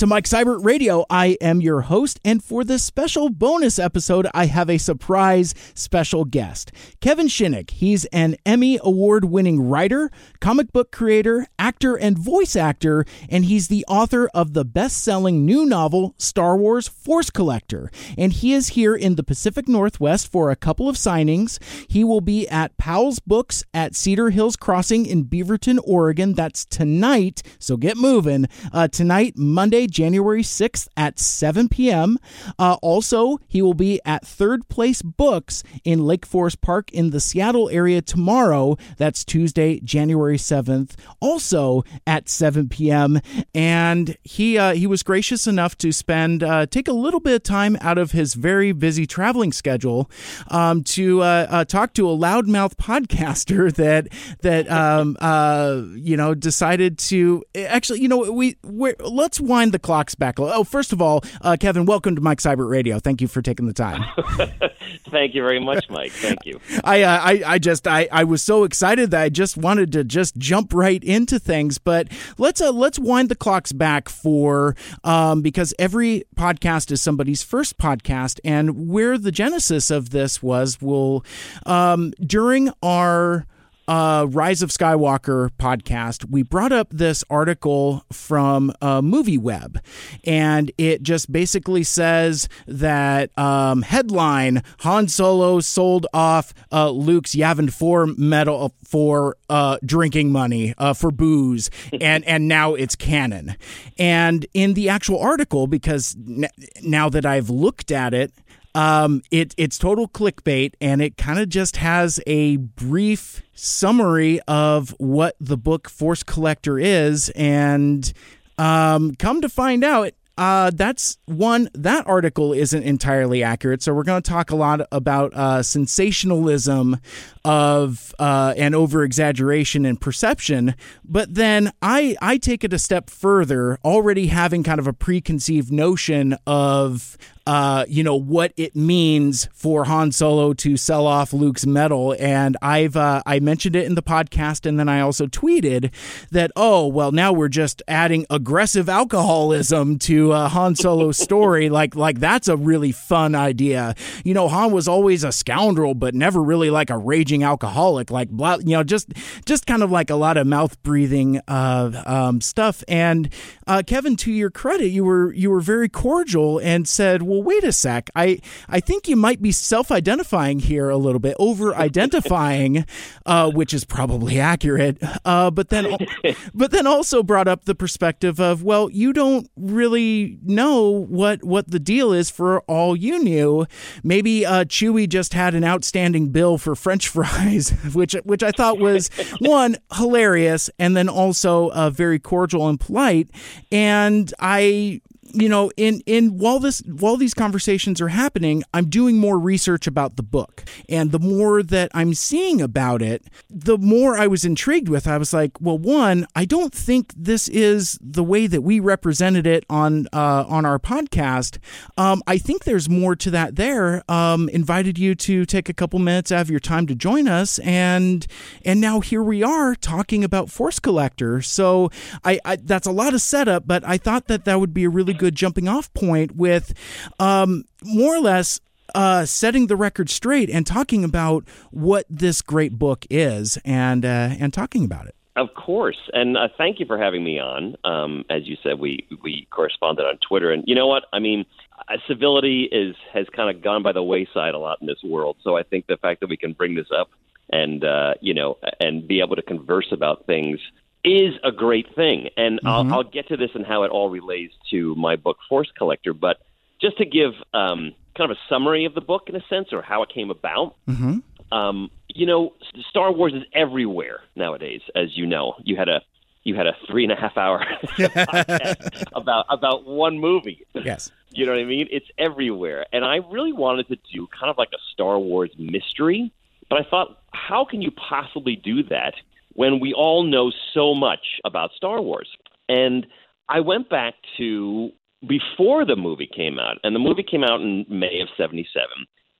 To Mike Seibert Radio. I am your host, and for this special bonus episode, I have a surprise special guest. Kevin Shinick. He's an Emmy Award winning writer, comic book creator, actor, and voice actor, and he's the author of the best selling new novel, Star Wars Force Collector. And he is here in the Pacific Northwest for a couple of signings. He will be at Powell's Books at Cedar Hills Crossing in Beaverton, Oregon. That's tonight, so get moving. Uh, tonight, Monday, January 6th at 7 p.m. Uh, also, he will be at Third Place Books in Lake Forest Park in the Seattle area tomorrow. That's Tuesday, January 7th, also at 7 p.m. And he uh, he was gracious enough to spend uh, take a little bit of time out of his very busy traveling schedule um, to uh, uh, talk to a loudmouth podcaster that that um, uh, you know decided to actually you know we let's wind the clocks back. Oh, first of all, uh, Kevin, welcome to Mike Seibert Radio. Thank you for taking the time. Thank you very much, Mike. Thank you. I, uh, I, I just, I, I was so excited that I just wanted to just jump right into things. But let's, uh, let's wind the clocks back for, um, because every podcast is somebody's first podcast, and where the genesis of this was, will, um, during our uh, Rise of Skywalker podcast, we brought up this article from uh, MovieWeb, and it just basically says that um, headline: Han Solo sold off uh, Luke's Yavin Four medal for uh, drinking money uh, for booze, and and now it's canon. And in the actual article, because n- now that I've looked at it. Um, it it's total clickbait, and it kind of just has a brief summary of what the book Force Collector is, and um, come to find out, uh, that's one, that article isn't entirely accurate. So we're going to talk a lot about uh, sensationalism of uh, and over exaggeration and perception. But then I, I take it a step further, already having kind of a preconceived notion of uh, you know what it means for Han Solo to sell off Luke's medal, and I've uh, I mentioned it in the podcast, and then I also tweeted that oh well now we're just adding aggressive alcoholism to uh, Han Solo's story, like like that's a really fun idea. You know, Han was always a scoundrel, but never really like a raging alcoholic, like blah, you know, just just kind of like a lot of mouth breathing uh, um, stuff. And uh, Kevin, to your credit, you were you were very cordial and said, well wait a sec. I, I think you might be self identifying here a little bit, over identifying, uh, which is probably accurate. Uh, but then, but then also brought up the perspective of, well, you don't really know what what the deal is for all you knew. Maybe uh, Chewie just had an outstanding bill for French fries, which which I thought was one hilarious, and then also uh, very cordial and polite. And I you know, in in while this while these conversations are happening, I'm doing more research about the book, and the more that I'm seeing about it, the more I was intrigued with. I was like, well, one, I don't think this is the way that we represented it on uh, on our podcast. Um, I think there's more to that. There, um, invited you to take a couple minutes out of your time to join us, and and now here we are talking about Force Collector. So I, I that's a lot of setup, but I thought that that would be a really good jumping off point with um, more or less uh, setting the record straight and talking about what this great book is and uh, and talking about it. Of course, and uh, thank you for having me on. Um, as you said, we we corresponded on Twitter, and you know what? I mean, uh, civility is has kind of gone by the wayside a lot in this world. So I think the fact that we can bring this up and uh, you know and be able to converse about things is a great thing. And mm-hmm. I'll, I'll, get to this and how it all relates to my book, Force Collector. But just to give um, kind of a summary of the book in a sense, or how it came about. Mm-hmm. Um, you know, Star Wars is everywhere nowadays, as you know. You had a you had a three and a half hour about about one movie. Yes. You know what I mean? It's everywhere. And I really wanted to do kind of like a Star Wars mystery, but I thought, how can you possibly do that when we all know so much about Star Wars. And I went back to before the movie came out, and the movie came out in May of 77.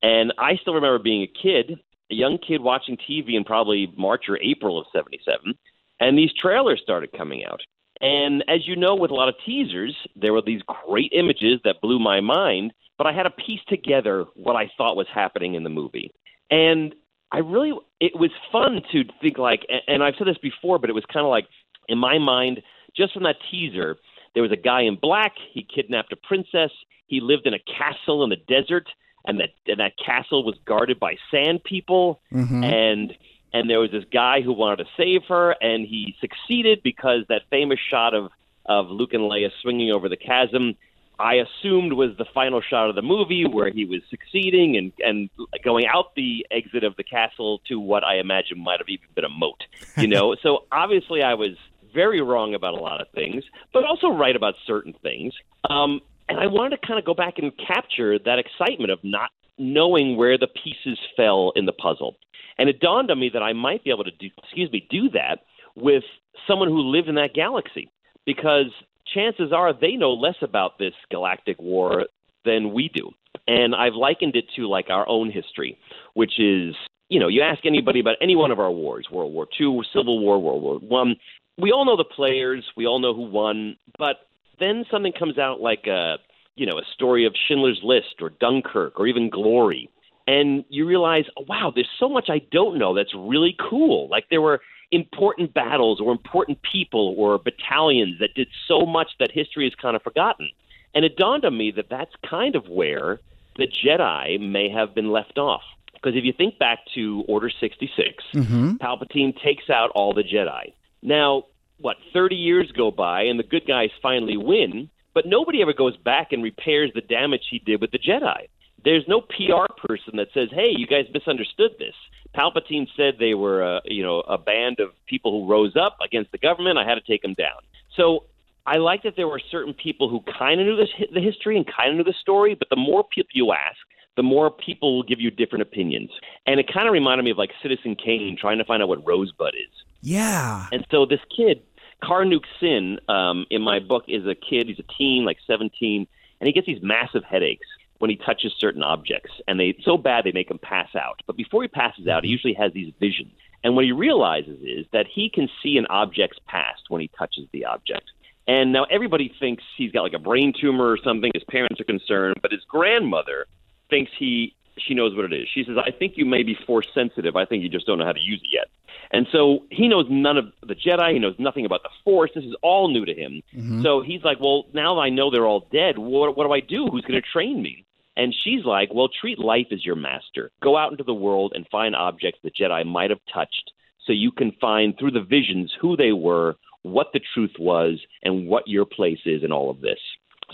And I still remember being a kid, a young kid watching TV in probably March or April of 77, and these trailers started coming out. And as you know, with a lot of teasers, there were these great images that blew my mind, but I had to piece together what I thought was happening in the movie. And I really, it was fun to think like, and I've said this before, but it was kind of like, in my mind, just from that teaser, there was a guy in black. He kidnapped a princess. He lived in a castle in the desert, and that and that castle was guarded by sand people. Mm-hmm. And and there was this guy who wanted to save her, and he succeeded because that famous shot of of Luke and Leia swinging over the chasm. I assumed was the final shot of the movie where he was succeeding and and going out the exit of the castle to what I imagine might have even been a moat, you know. so obviously I was very wrong about a lot of things, but also right about certain things. Um, and I wanted to kind of go back and capture that excitement of not knowing where the pieces fell in the puzzle. And it dawned on me that I might be able to do, excuse me, do that with someone who lived in that galaxy, because chances are they know less about this galactic war than we do. And I've likened it to like our own history, which is, you know, you ask anybody about any one of our wars, World War II, Civil War, World War One, we all know the players, we all know who won, but then something comes out like a you know a story of Schindler's List or Dunkirk or even Glory, and you realize, wow, there's so much I don't know that's really cool. Like there were important battles or important people or battalions that did so much that history is kind of forgotten. And it dawned on me that that's kind of where the Jedi may have been left off. Because if you think back to Order 66, mm-hmm. Palpatine takes out all the Jedi. Now, what, 30 years go by and the good guys finally win, but nobody ever goes back and repairs the damage he did with the Jedi. There's no PR person that says, "Hey, you guys misunderstood this." Palpatine said they were, a, you know, a band of people who rose up against the government. I had to take them down. So I like that there were certain people who kind of knew this, the history and kind of knew the story. But the more people you ask, the more people will give you different opinions. And it kind of reminded me of like Citizen Kane trying to find out what Rosebud is. Yeah. And so this kid, Karr Nuq Sin, um, in my book, is a kid. He's a teen, like 17, and he gets these massive headaches when he touches certain objects, and they so bad they make him pass out. But before he passes out, he Mm-hmm. usually has these visions. And what he realizes is that he can see an object's past when he touches the object. And now everybody thinks he's got like a brain tumor or something. His parents are concerned, but his grandmother thinks he she knows what it is. She says, "I think you may be force sensitive. I think you just don't know how to use it yet." And so he knows none of the Jedi. He knows nothing about the Force. This is all new to him. Mhm. So he's like, "Well, now that I know they're all dead, what, what do I do? Who's going to train me?" And she's like, "Well, treat life as your master. Go out into the world and find objects the Jedi might have touched, so you can find through the visions who they were, what the truth was, and what your place is in all of this."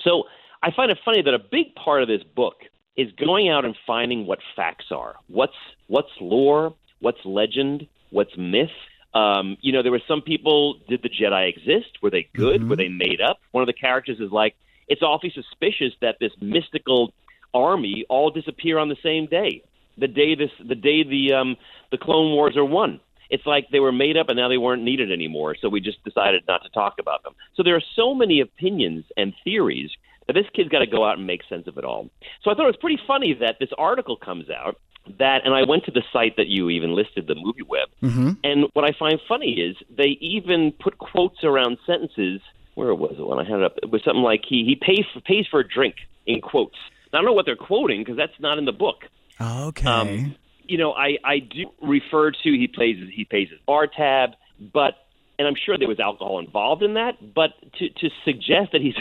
So I find it funny that a big part of this book is going out and finding what facts are. What's what's lore? What's legend? What's myth? Um, you know, there were some people. Did the Jedi exist? Were they good? Mhm. Were they made up? One of the characters is like, it's awfully suspicious that this mystical army all disappear on the same day. The day this, the day the um, the Clone Wars are won. It's like they were made up and now they weren't needed anymore. So we just decided not to talk about them. So there are so many opinions and theories that this kid's got to go out and make sense of it all. So I thought it was pretty funny that this article comes out that, and I went to the site that you even listed, the Movie Web, Mm-hmm. and what I find funny is they even put quotes around sentences. Where was it when I had it up? It was something like he he pays for, pays for a drink in quotes. I don't know what they're quoting because that's not in the book. Okay. Um, you know, I I do refer to he pays he pays his bar tab, but and I'm sure there was alcohol involved in that. But to to suggest that he's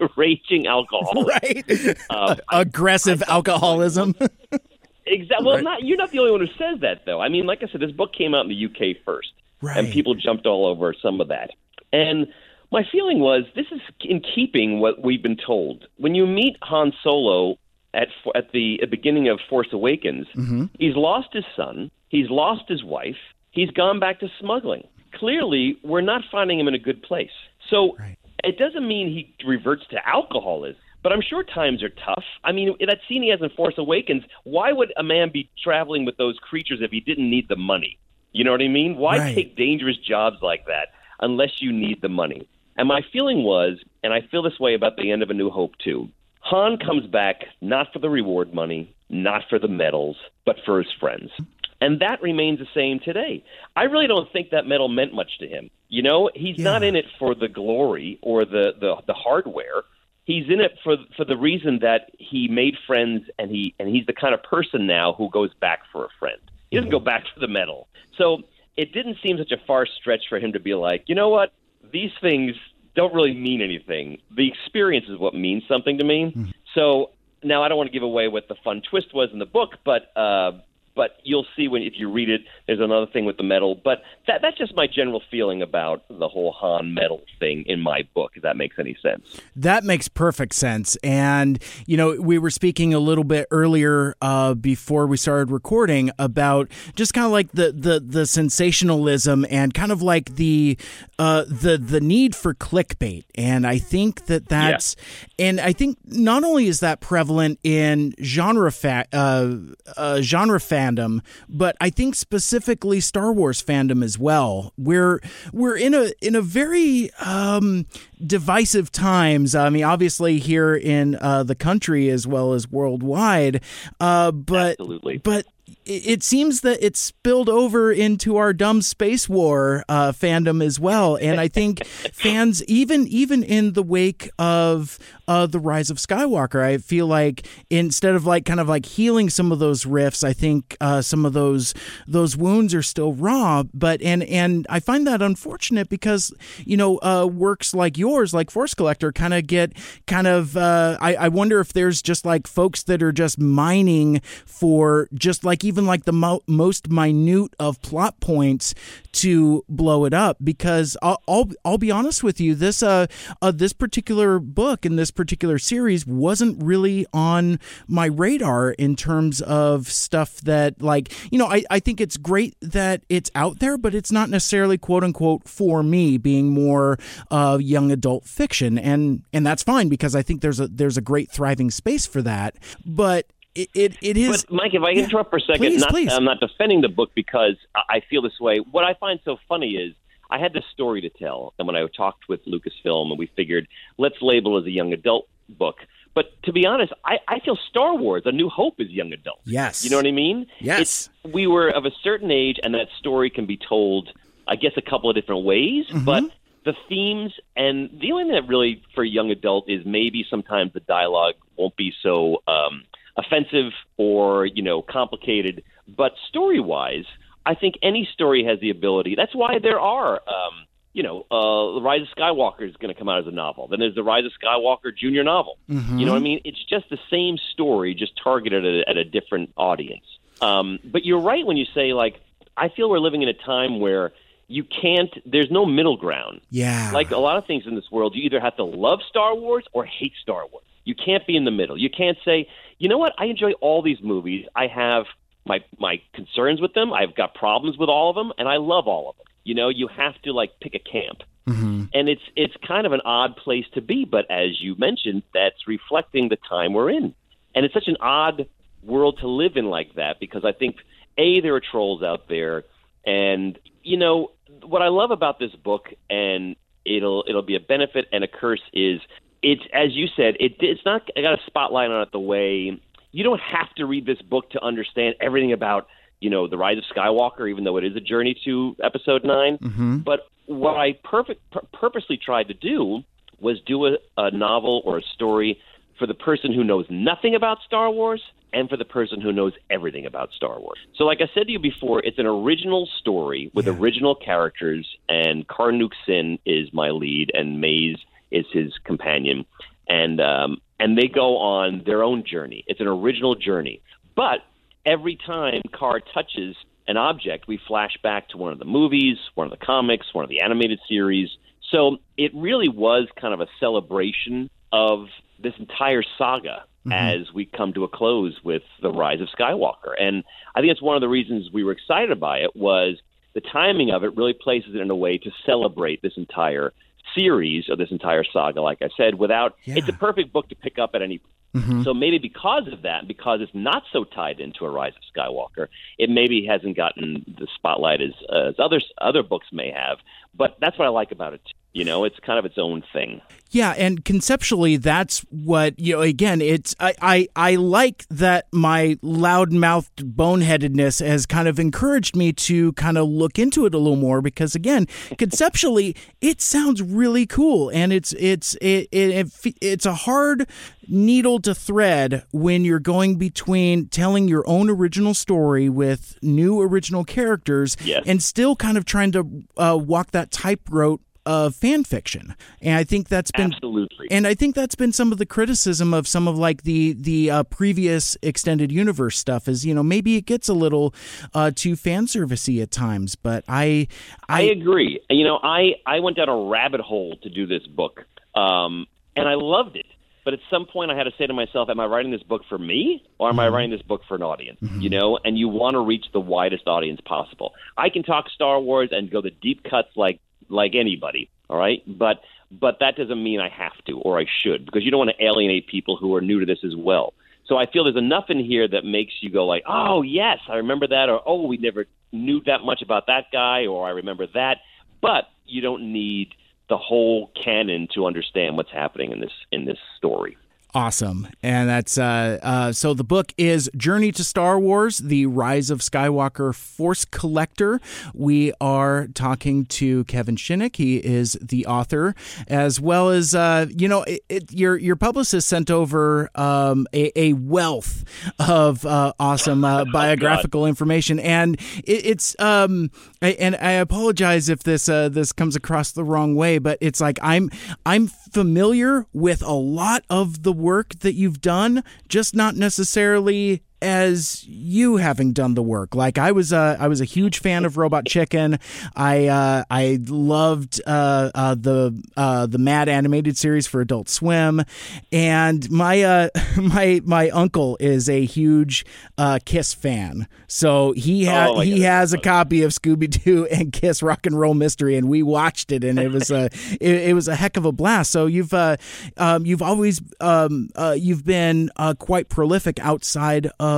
a raging alcoholic, right. uh, Aggressive alcoholism. exactly. Well, Right. not you're not the only one who says that though. I mean, like I said, this book came out in the UK first. right. and people jumped all over some of that. And my feeling was this is in keeping what we've been told. When you meet Han Solo at at the beginning of Force Awakens, Mhm. he's lost his son, he's lost his wife, he's gone back to smuggling. Clearly, we're not finding him in a good place. So Right. it doesn't mean he reverts to alcoholism. But I'm sure times are tough. I mean, that scene he has in Force Awakens, why would a man be traveling with those creatures if he didn't need the money? You know what I mean? Why Right. take dangerous jobs like that unless you need the money? And my feeling was, and I feel this way about the end of A New Hope too, Han comes back not for the reward money, not for the medals, but for his friends. And that remains the same today. I really don't think that medal meant much to him. You know, he's yeah. not in it for the glory or the, the, the hardware. He's in it for for the reason that he made friends and he and he's the kind of person now who goes back for a friend. He doesn't go mm-hmm. back for the medal. So it didn't seem such a far stretch for him to be like, you know what, these things don't really mean anything. The experience is what means something to me. Mm-hmm. So now I don't want to give away what the fun twist was in the book, but uh, but you'll see when if you read it. There's another thing with the medal, but that that's just my general feeling about the whole Han medal thing in my book. If that makes any sense. That makes perfect sense. And you know, we were speaking a little bit earlier uh, before we started recording about just kind of like the the the sensationalism and kind of like the uh, the the need for clickbait. And I think that that's yeah. and I think not only is that prevalent in genre fa- uh, uh genre fan fandom, but I think specifically Star Wars fandom as well. We're we're in a in a very um, divisive times. I mean, obviously here in uh, the country as well as worldwide, uh, but Absolutely. but it seems that it spilled over into our dumb space war uh, fandom as well, and I think fans, even even in the wake of uh, the rise of Skywalker, I feel like instead of like kind of like healing some of those rifts, I think uh, some of those those wounds are still raw. But and and I find that unfortunate because you know uh, works like yours, like Force Collector, kind of get kind of. Uh, I, I wonder if there's just like folks that are just mining for just like even like the mo- most minute of plot points to blow it up because I'll, I'll, I'll be honest with you this uh, uh this particular book in this particular series wasn't really on my radar in terms of stuff that like you know I, I think it's great that it's out there but it's not necessarily quote unquote for me being more uh, young adult fiction. And and that's fine because I think there's a there's a great thriving space for that. But it, it, it is. But Mike, if I can interrupt for a second, please, not, please. I'm not defending the book because I feel this way. What I find so funny is I had this story to tell, and when I talked with Lucasfilm, and we figured let's label as a young adult book. But to be honest, I, I feel Star Wars: A New Hope is young adult. Yes, you know what I mean. Yes, it's, we were of a certain age, and that story can be told, I guess, a couple of different ways. Mm-hmm. But the themes and the only thing that really for young adult is maybe sometimes the dialogue won't be so um, offensive or you know complicated. But story wise, I think any story has the ability. That's why there are. Um, you know, uh, The Rise of Skywalker is going to come out as a novel. Then there's The Rise of Skywalker Junior novel. Mm-hmm. You know what I mean? It's just the same story, just targeted at a, at a different audience. Um, but you're right when you say, like, I feel we're living in a time where you can't, there's no middle ground. Yeah. Like a lot of things in this world, you either have to love Star Wars or hate Star Wars. You can't be in the middle. You can't say, you know what? I enjoy all these movies. I have my my concerns with them. I've got problems with all of them, and I love all of them. You know, you have to like pick a camp, mm-hmm. and it's it's kind of an odd place to be. But as you mentioned, that's reflecting the time we're in, and it's such an odd world to live in like that because I think a there are trolls out there, and you know what I love about this book, and it'll it'll be a benefit and a curse is it's as you said, it it's not I got a spotlight on it the way you don't have to read this book to understand everything about you know the rise of Skywalker, even though it is a journey to Episode 9 mm-hmm. But what I perfect purposely tried to do was do a, a novel or a story for the person who knows nothing about Star Wars and for the person who knows everything about Star Wars. So, like I said to you before, it's an original story with yeah. original characters, and Karn Sin is my lead, and Maize is his companion, and um, and they go on their own journey. It's an original journey, but every time Karr touches an object, we flash back to one of the movies, one of the comics, one of the animated series. So it really was kind of a celebration of this entire saga mm-hmm. as we come to a close with the rise of Skywalker. And I think it's one of the reasons we were excited by it was the timing of it really places it in a way to celebrate this entire series of this entire saga. Like I said, without yeah. it's a perfect book to pick up at any. Mm-hmm. So maybe because of that, because it's not so tied into a Rise of Skywalker, it maybe hasn't gotten the spotlight as as other other books may have. But that's what I like about it. You know, it's kind of its own thing. Yeah, and conceptually, that's what you know. Again, it's I I, I like that my loudmouthed boneheadedness has kind of encouraged me to kind of look into it a little more because again, conceptually, it sounds really cool, and it's it's it, it, it it's a hard needle to thread when you're going between telling your own original story with new original characters Yes. and still kind of trying to uh, walk that tightrope of fan fiction. And I think that's been Absolutely. and I think that's been some of the criticism of some of like the the uh, previous extended universe stuff is you know maybe it gets a little uh, too fan servicey at times, but I I I, agree. You know, I I went down a rabbit hole to do this book, um, and I loved it. But at some point, I had to say to myself, "Am I writing this book for me, or am I writing this book for an audience?" You know, and you want to reach the widest audience possible. I can talk Star Wars and go the deep cuts like like anybody. All right, but but that doesn't mean I have to or I should because you don't want to alienate people who are new to this as well. So I feel there's enough in here that makes you go like, oh yes, I remember that, or oh we never knew that much about that guy, or I remember that. But you don't need the whole canon to understand what's happening in this in this story. Awesome. And that's uh, uh, so the book is Journey to Star Wars The Rise of Skywalker Force Collector. We are talking to Kevin Shinick. He is the author, as well as, uh, you know, it, it, your, your publicist sent over um, a, a wealth of uh, awesome uh, biographical information. And it, it's, um, I, and I apologize if this uh, this comes across the wrong way, but it's like I'm I'm familiar with a lot of the work that you've done, just not necessarily as you having done the work. Like I was a I was a huge fan of Robot Chicken. I uh, I loved uh, uh, the uh, the Mad animated series for Adult Swim, and my uh, my my uncle is a huge uh, Kiss fan. So he ha- Oh, he God. has a copy of Scooby Doo and Kiss Rock and Roll Mystery, and we watched it, and it was a it, it was a heck of a blast. So you've uh, um, you've always um, uh, you've been uh, quite prolific outside of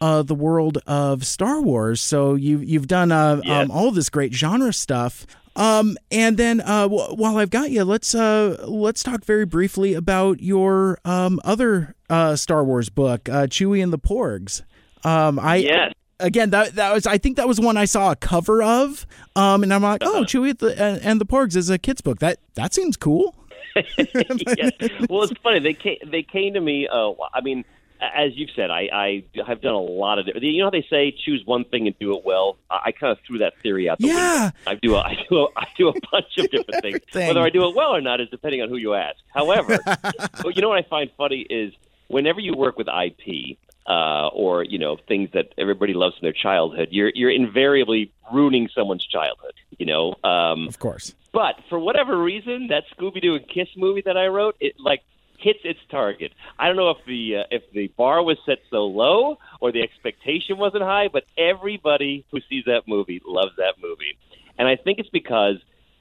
uh, the world of Star Wars. So you you've done uh, Yes. um, all this great genre stuff. Um, and then uh, w- while I've got you, let's uh, let's talk very briefly about your um, other uh, Star Wars book, uh, Chewie and the Porgs. Um, I Yes. again that that was I think that was one I saw a cover of, um, and I'm like, Uh-huh. oh, Chewie the, and, and the Porgs is a kids book. That that seems cool. yes. Well, it's funny. They came. They came to me. Uh, I mean, as you've said, I, I have done a lot of. Different. You know how they say choose one thing and do it well. I, I kind of threw that theory out the Yeah. window. I do. A, I do. A, I do a bunch of different things. Whether I do it well or not is depending on who you ask. However, you know what I find funny is whenever you work with IP. Uh, or you know things that everybody loves from their childhood. You're you're invariably ruining someone's childhood. You know, um, Of course. but for whatever reason, that Scooby Doo and Kiss movie that I wrote, it like hits its target. I don't know if the uh, if the bar was set so low or the expectation wasn't high, but everybody who sees that movie loves that movie, and I think it's because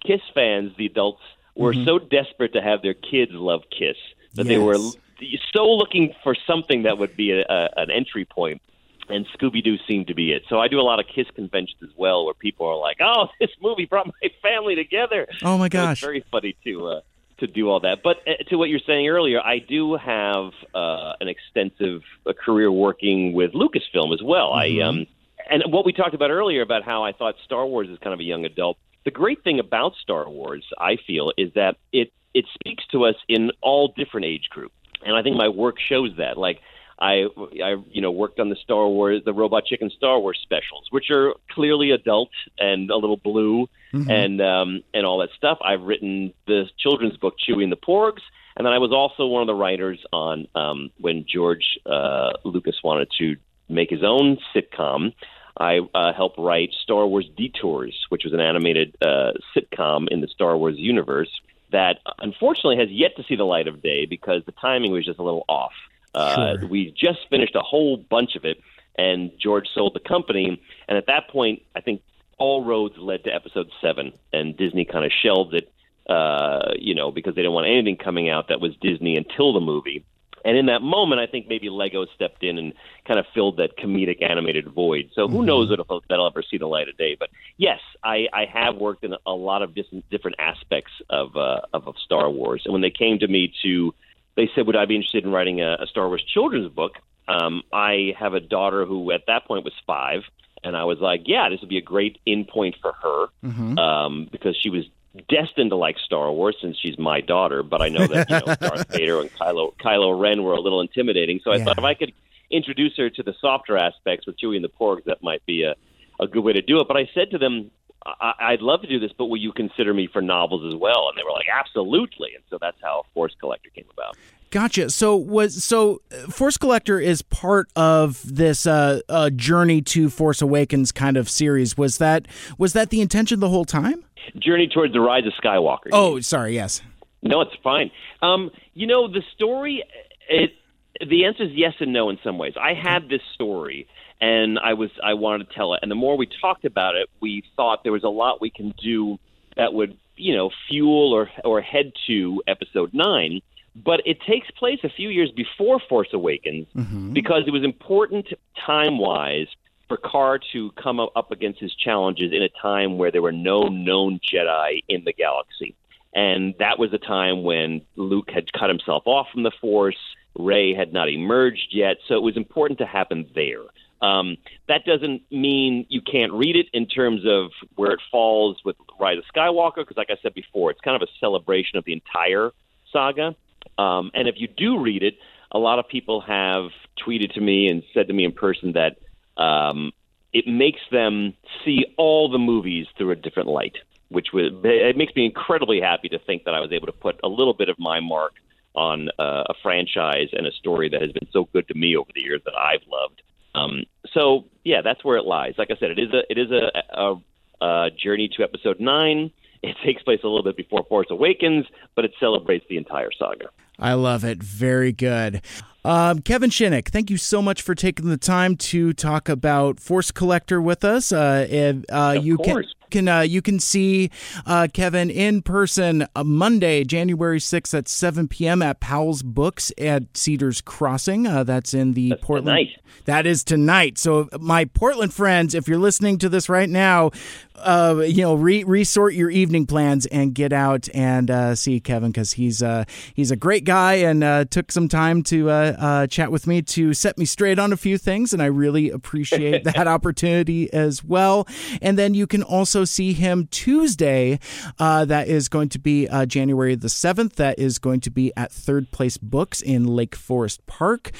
Kiss fans, the adults, were so desperate to have their kids love Kiss that they were Yes. so looking for something that would be a, a, an entry point and Scooby Doo seemed to be it. So I do a lot of Kiss conventions as well, where people are like, "Oh, this movie brought my family together." Oh my So gosh. it's very funny to uh, to do all that. But uh, to what you're saying earlier, I do have uh, an extensive uh, career working with Lucasfilm as well. Mm-hmm. I um, and what we talked about earlier about how I thought Star Wars is kind of a young adult. The great thing about Star Wars, I feel, is that it it speaks to us in all different age groups, and I think my work shows that. Like. I, I, you know, worked on the Star Wars, the Robot Chicken Star Wars specials, which are clearly adult and a little blue and um, and all that stuff. I've written the children's book Chewie and the Porgs, and then I was also one of the writers on um, when George uh, Lucas wanted to make his own sitcom. I uh, helped write Star Wars Detours, which was an animated uh, sitcom in the Star Wars universe that unfortunately has yet to see the light of day because the timing was just a little off. Uh, Sure. We just finished a whole bunch of it, and George sold the company. And at that point, I think all roads led to episode seven, and Disney kind of shelved it, uh, you know, because they didn't want anything coming out that was Disney until the movie. And in that moment, I think maybe Lego stepped in and kind of filled that comedic animated void. So who mm-hmm. knows if that'll ever see the light of day? But yes, I, I have worked in a lot of different different aspects of, uh, of of Star Wars. And when they came to me to, they said, would I be interested in writing a, a Star Wars children's book? Um, I have a daughter who at that point was five, and I was like, yeah, this would be a great in point for her mm-hmm. um, because she was destined to like Star Wars since she's my daughter, but I know that you know, Darth Vader and Kylo Kylo Ren were a little intimidating. So I yeah. thought if I could introduce her to the softer aspects with Chewie and the Porgs, that might be a a good way to do it. But I said to them, I- I'd love to do this, but will you consider me for novels as well? And they were like, absolutely. And so that's how Force Collector came about. Gotcha. So was so uh, Force Collector is part of this uh, uh, journey to Force Awakens kind of series. Was that was that the intention the whole time? Journey towards the Rise of Skywalker. Oh, sorry. Yes. No, it's fine. Um, you know the story. It the answer is yes and no in some ways. I had this story and I was I wanted to tell it. And the more we talked about it, we thought there was a lot we can do that would you know fuel or or head to Episode Nine but it takes place a few years before Force Awakens mm-hmm. because it was important time wise for Karr to come up against his challenges in a time where there were no known Jedi in the galaxy. And that was a time when Luke had cut himself off from the Force, Rey had not emerged yet, so it was important to happen there. Um, that doesn't mean you can't read it in terms of where it falls with Rise of Skywalker, because, like I said before, it's kind of a celebration of the entire saga. Um, and if you do read it, a lot of people have tweeted to me and said to me in person that um, it makes them see all the movies through a different light, which was, it makes me incredibly happy to think that I was able to put a little bit of my mark on uh, a franchise and a story that has been so good to me over the years that I've loved. Um, so yeah, that's where it lies. Like I said, it is a it is a, a, a journey to episode nine. It takes place a little bit before Force Awakens, but it celebrates the entire saga. I love it. Very good. Um, Kevin Shinick, thank you so much for taking the time to talk about Force Collector with us. Uh, and, uh, of you course. can can uh, you can see uh, Kevin in person uh, Monday, January sixth at seven p.m. at Powell's Books at Cedars Crossing. Uh, that's in the that's Portland. Tonight. That is tonight. So, my Portland friends, if you're listening to this right now, uh, you know, re- resort your evening plans and get out and uh, see Kevin because he's uh, he's a great guy and uh, took some time to uh, uh, chat with me to set me straight on a few things, and I really appreciate that opportunity as well. And then you can also see him Tuesday. that is going to be January the seventh. That is going to be at Third Place Books in Lake Forest Park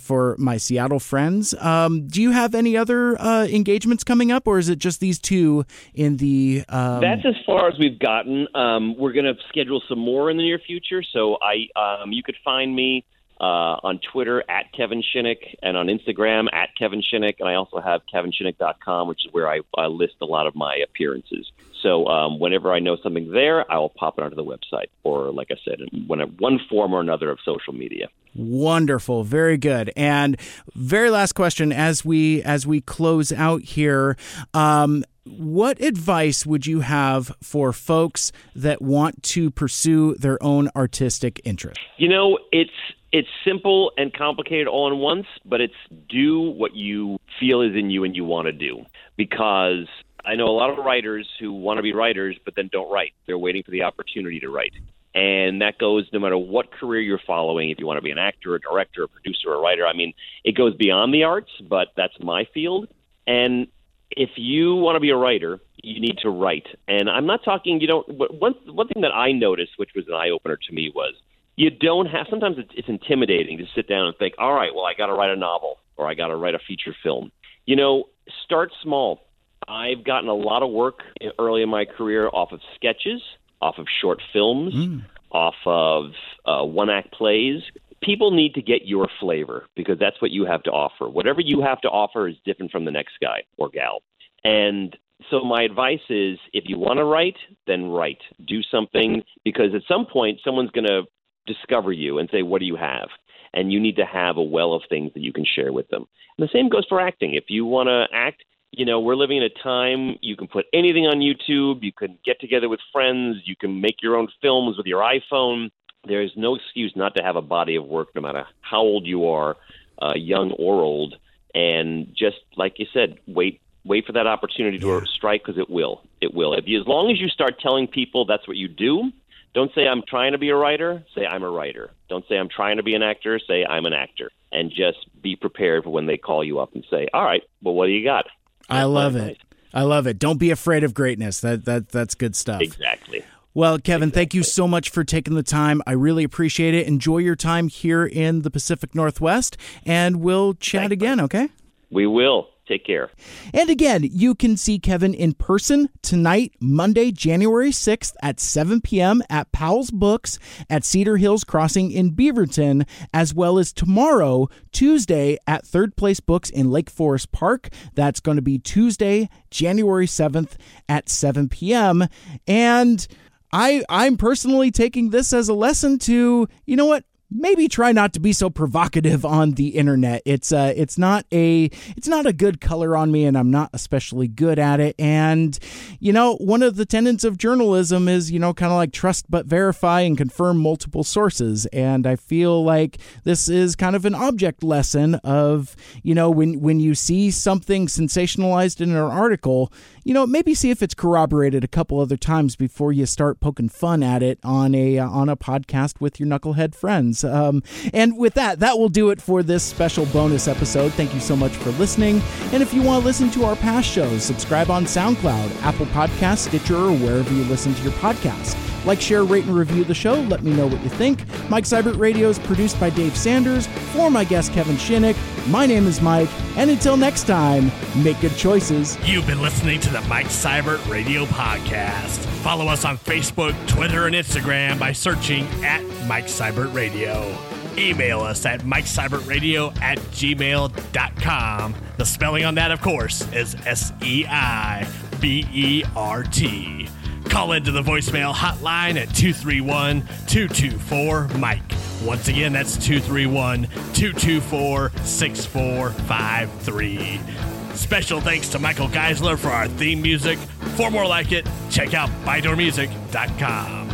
for my Seattle friends. Um, do you have any other engagements coming up, or is it just these two? in the. Um... That's as far as we've gotten. Um, we're going to schedule some more in the near future. So I, um, you could find me uh, on Twitter at Kevin Shinick and on Instagram at Kevin Shinick. And I also have kevinshinick.com, which is where I, I list a lot of my appearances. So um, whenever I know something there, I will pop it onto the website or, like I said, in one form or another of social media. Wonderful, very good. And very last question as we as we close out here. Um, what advice would you have for folks that want to pursue their own artistic interest? You know, it's it's simple and complicated all in once, but it's do what you feel is in you and you want to do. Because I know a lot of writers who want to be writers but then don't write. They're waiting for the opportunity to write. And that goes no matter what career you're following, if you want to be an actor, a director, a producer, a writer. I mean, it goes beyond the arts, but that's my field. And if you want to be a writer, you need to write. And I'm not talking. You don't. One one thing that I noticed, which was an eye opener to me, was you don't have. Sometimes it's, it's intimidating to sit down and think, all right, well, I got to write a novel or I got to write a feature film. You know, start small. I've gotten a lot of work early in my career off of sketches, off of short films, mm. off of uh, one act plays, people need to get your flavor because that's what you have to offer. Whatever you have to offer is different from the next guy or gal. And so my advice is if you want to write, then write. Do something because at some point someone's going to discover you and say, "What do you have?" And you need to have a well of things that you can share with them. And the same goes for acting. If you want to act, you know, we're living in a time you can put anything on YouTube, you can get together with friends, you can make your own films with your iPhone there is no excuse not to have a body of work, no matter how old you are, uh, young or old, and just like you said, wait wait for that opportunity to yeah. strike because it will. It will. If you, as long as you start telling people that's what you do, don't say I'm trying to be a writer. Say I'm a writer. Don't say I'm trying to be an actor. Say I'm an actor, and just be prepared for when they call you up and say, "All right, well, what do you got?" That's I love it. I love it. Don't be afraid of greatness. That that that's good stuff. Exactly. Well, Kevin, exactly. thank you so much for taking the time. I really appreciate it. Enjoy your time here in the Pacific Northwest, and we'll chat Thanks, again, okay? We will. Take care. And again, you can see Kevin in person tonight, Monday, January 6th at 7 p.m. at Powell's Books at Cedar Hills Crossing in Beaverton, as well as tomorrow, Tuesday, at Third Place Books in Lake Forest Park. That's going to be Tuesday, January 7th at 7 p.m. And I I'm personally taking this as a lesson to, you know what? Maybe try not to be so provocative on the internet. It's uh it's not a it's not a good color on me and I'm not especially good at it. And you know, one of the tenets of journalism is, you know, kind of like trust but verify and confirm multiple sources. And I feel like this is kind of an object lesson of, you know, when when you see something sensationalized in an article, you know, maybe see if it's corroborated a couple other times before you start poking fun at it on a uh, on a podcast with your knucklehead friends. Um, and with that, that will do it for this special bonus episode. Thank you so much for listening. And if you want to listen to our past shows, subscribe on SoundCloud, Apple Podcasts, Stitcher, or wherever you listen to your podcast. Like, share, rate, and review the show. Let me know what you think. Mike Seibert Radio is produced by Dave Sanders. For my guest, Kevin Shinick, my name is Mike. And until next time, make good choices. You've been listening to the Mike Seibert Radio Podcast. Follow us on Facebook, Twitter, and Instagram by searching at Mike Seibert Radio. Email us at mikeseibertradio at gmail.com. The spelling on that, of course, is S E I B E R T. Call into the voicemail hotline at 231 224 Mike. Once again, that's 231 224 6453. Special thanks to Michael Geisler for our theme music. For more like it, check out bydoormusic.com.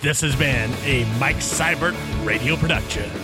This has been a Mike Seibert radio production.